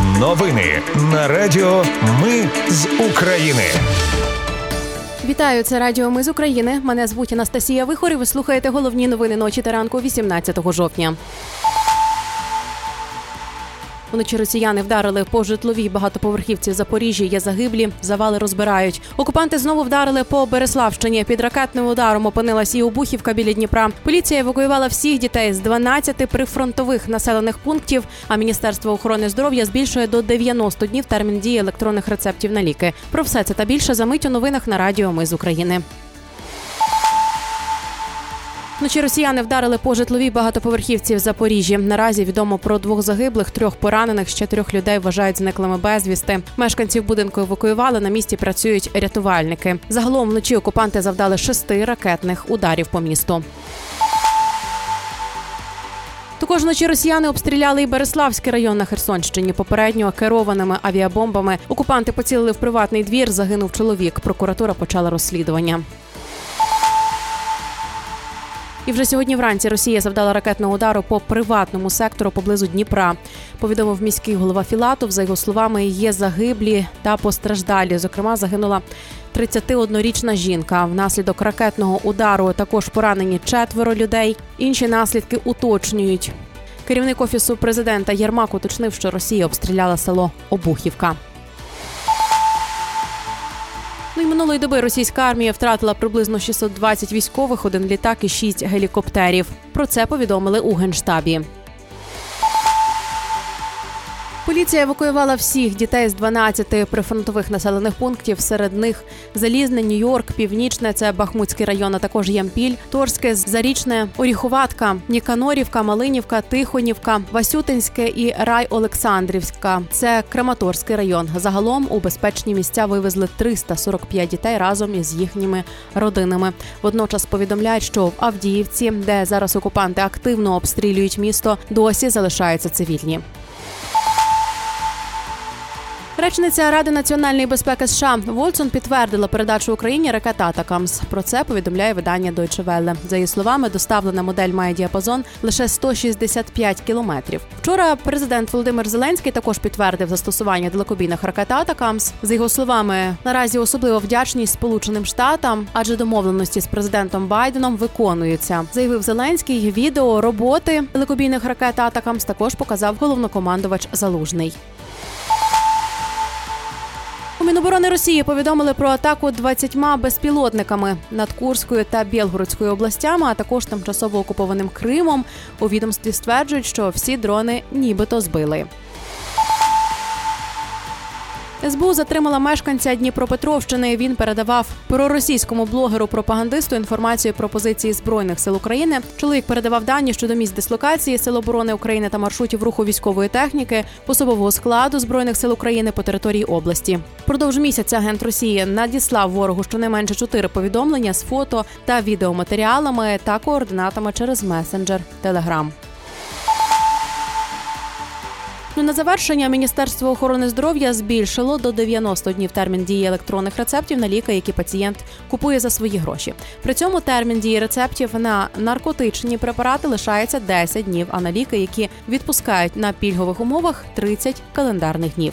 Новини на Радіо Ми з України. Вітаю, це Радіо Ми з України. Мене звуть Анастасія Вихор і Ви слухаєте головні новини ночі та ранку 18 жовтня. Вночі росіяни вдарили по житловій багатоповерхівці в Запоріжжі. Є загиблі, завали розбирають. Окупанти знову вдарили по Береславщині. Під ракетним ударом опинилась і Обухівка біля Дніпра. Поліція евакуювала всіх дітей з 12 прифронтових населених пунктів. А міністерство охорони здоров'я збільшує до 90 днів термін дії електронних рецептів на ліки. Про все це та більше замить у новинах на Радіо Ми з України. Вночі росіяни вдарили по житловій багатоповерхівці в Запоріжжі. Наразі відомо про двох загиблих, трьох поранених, ще трьох людей вважають зниклими безвісти. Мешканців будинку евакуювали. На місці працюють рятувальники. Загалом вночі окупанти завдали шести ракетних ударів по місту. Також вночі росіяни обстріляли і Береславський район на Херсонщині. Попередньо керованими авіабомбами окупанти поцілили в приватний двір. Загинув чоловік. Прокуратура почала розслідування. І вже сьогодні вранці Росія завдала ракетного удару по приватному сектору поблизу Дніпра. Повідомив міський голова Філатов. За його словами, є загиблі та постраждалі. Зокрема, загинула 31-річна жінка. Внаслідок ракетного удару також поранені четверо людей. Інші наслідки уточнюють. Керівник офісу президента Єрмак уточнив, що Росія обстріляла село Обухівка. І минулої доби російська армія втратила приблизно 620 військових, один літак і шість гелікоптерів. Про це повідомили у генштабі. Поліція евакуювала всіх дітей з 12 прифронтових населених пунктів. Серед них Залізне, Нью-Йорк, Північне, це Бахмутський район, а також Ямпіль, Торське, Зарічне, Оріхуватка, Ніканорівка, Малинівка, Тихонівка, Васютинське і Рай Олександрівська. Це Краматорський район. Загалом у безпечні місця вивезли 345 дітей разом із їхніми родинами. Водночас повідомляють, що в Авдіївці, де зараз окупанти активно обстрілюють місто, досі залишаються цивільні. Речниця Ради національної безпеки США Вотсон підтвердила передачу Україні ракет ATACMS. Про це повідомляє видання Deutsche Welle. За її словами, доставлена модель має діапазон лише 165 кілометрів. Вчора президент Володимир Зеленський також підтвердив застосування далекобійних ракет ATACMS. За його словами, наразі особливо вдячність Сполученим Штатам, адже домовленості з президентом Байденом виконуються. Заявив Зеленський. Відео роботи далекобійних ракет ATACMS також показав головнокомандувач Залужний. У Міноборони Росії повідомили про атаку 20 безпілотниками над Курською та Білгородською областями, а також тимчасово окупованим Кримом. У відомстві стверджують, що всі дрони нібито збили. СБУ затримала мешканця Дніпропетровщини. Він передавав проросійському блогеру-пропагандисту інформацію про позиції збройних сил України. Чоловік передавав дані щодо місць дислокації Сил оборони України та маршрутів руху військової техніки, особового складу збройних сил України по території області. Продовж місяця агент Росії надіслав ворогу щонайменше чотири повідомлення з фото та відеоматеріалами та координатами через месенджер Телеграм. Ну, на завершення Міністерство охорони здоров'я збільшило до 90 днів термін дії електронних рецептів на ліки, які пацієнт купує за свої гроші. При цьому термін дії рецептів на наркотичні препарати лишається 10 днів, а на ліки, які відпускають на пільгових умовах 30 календарних днів.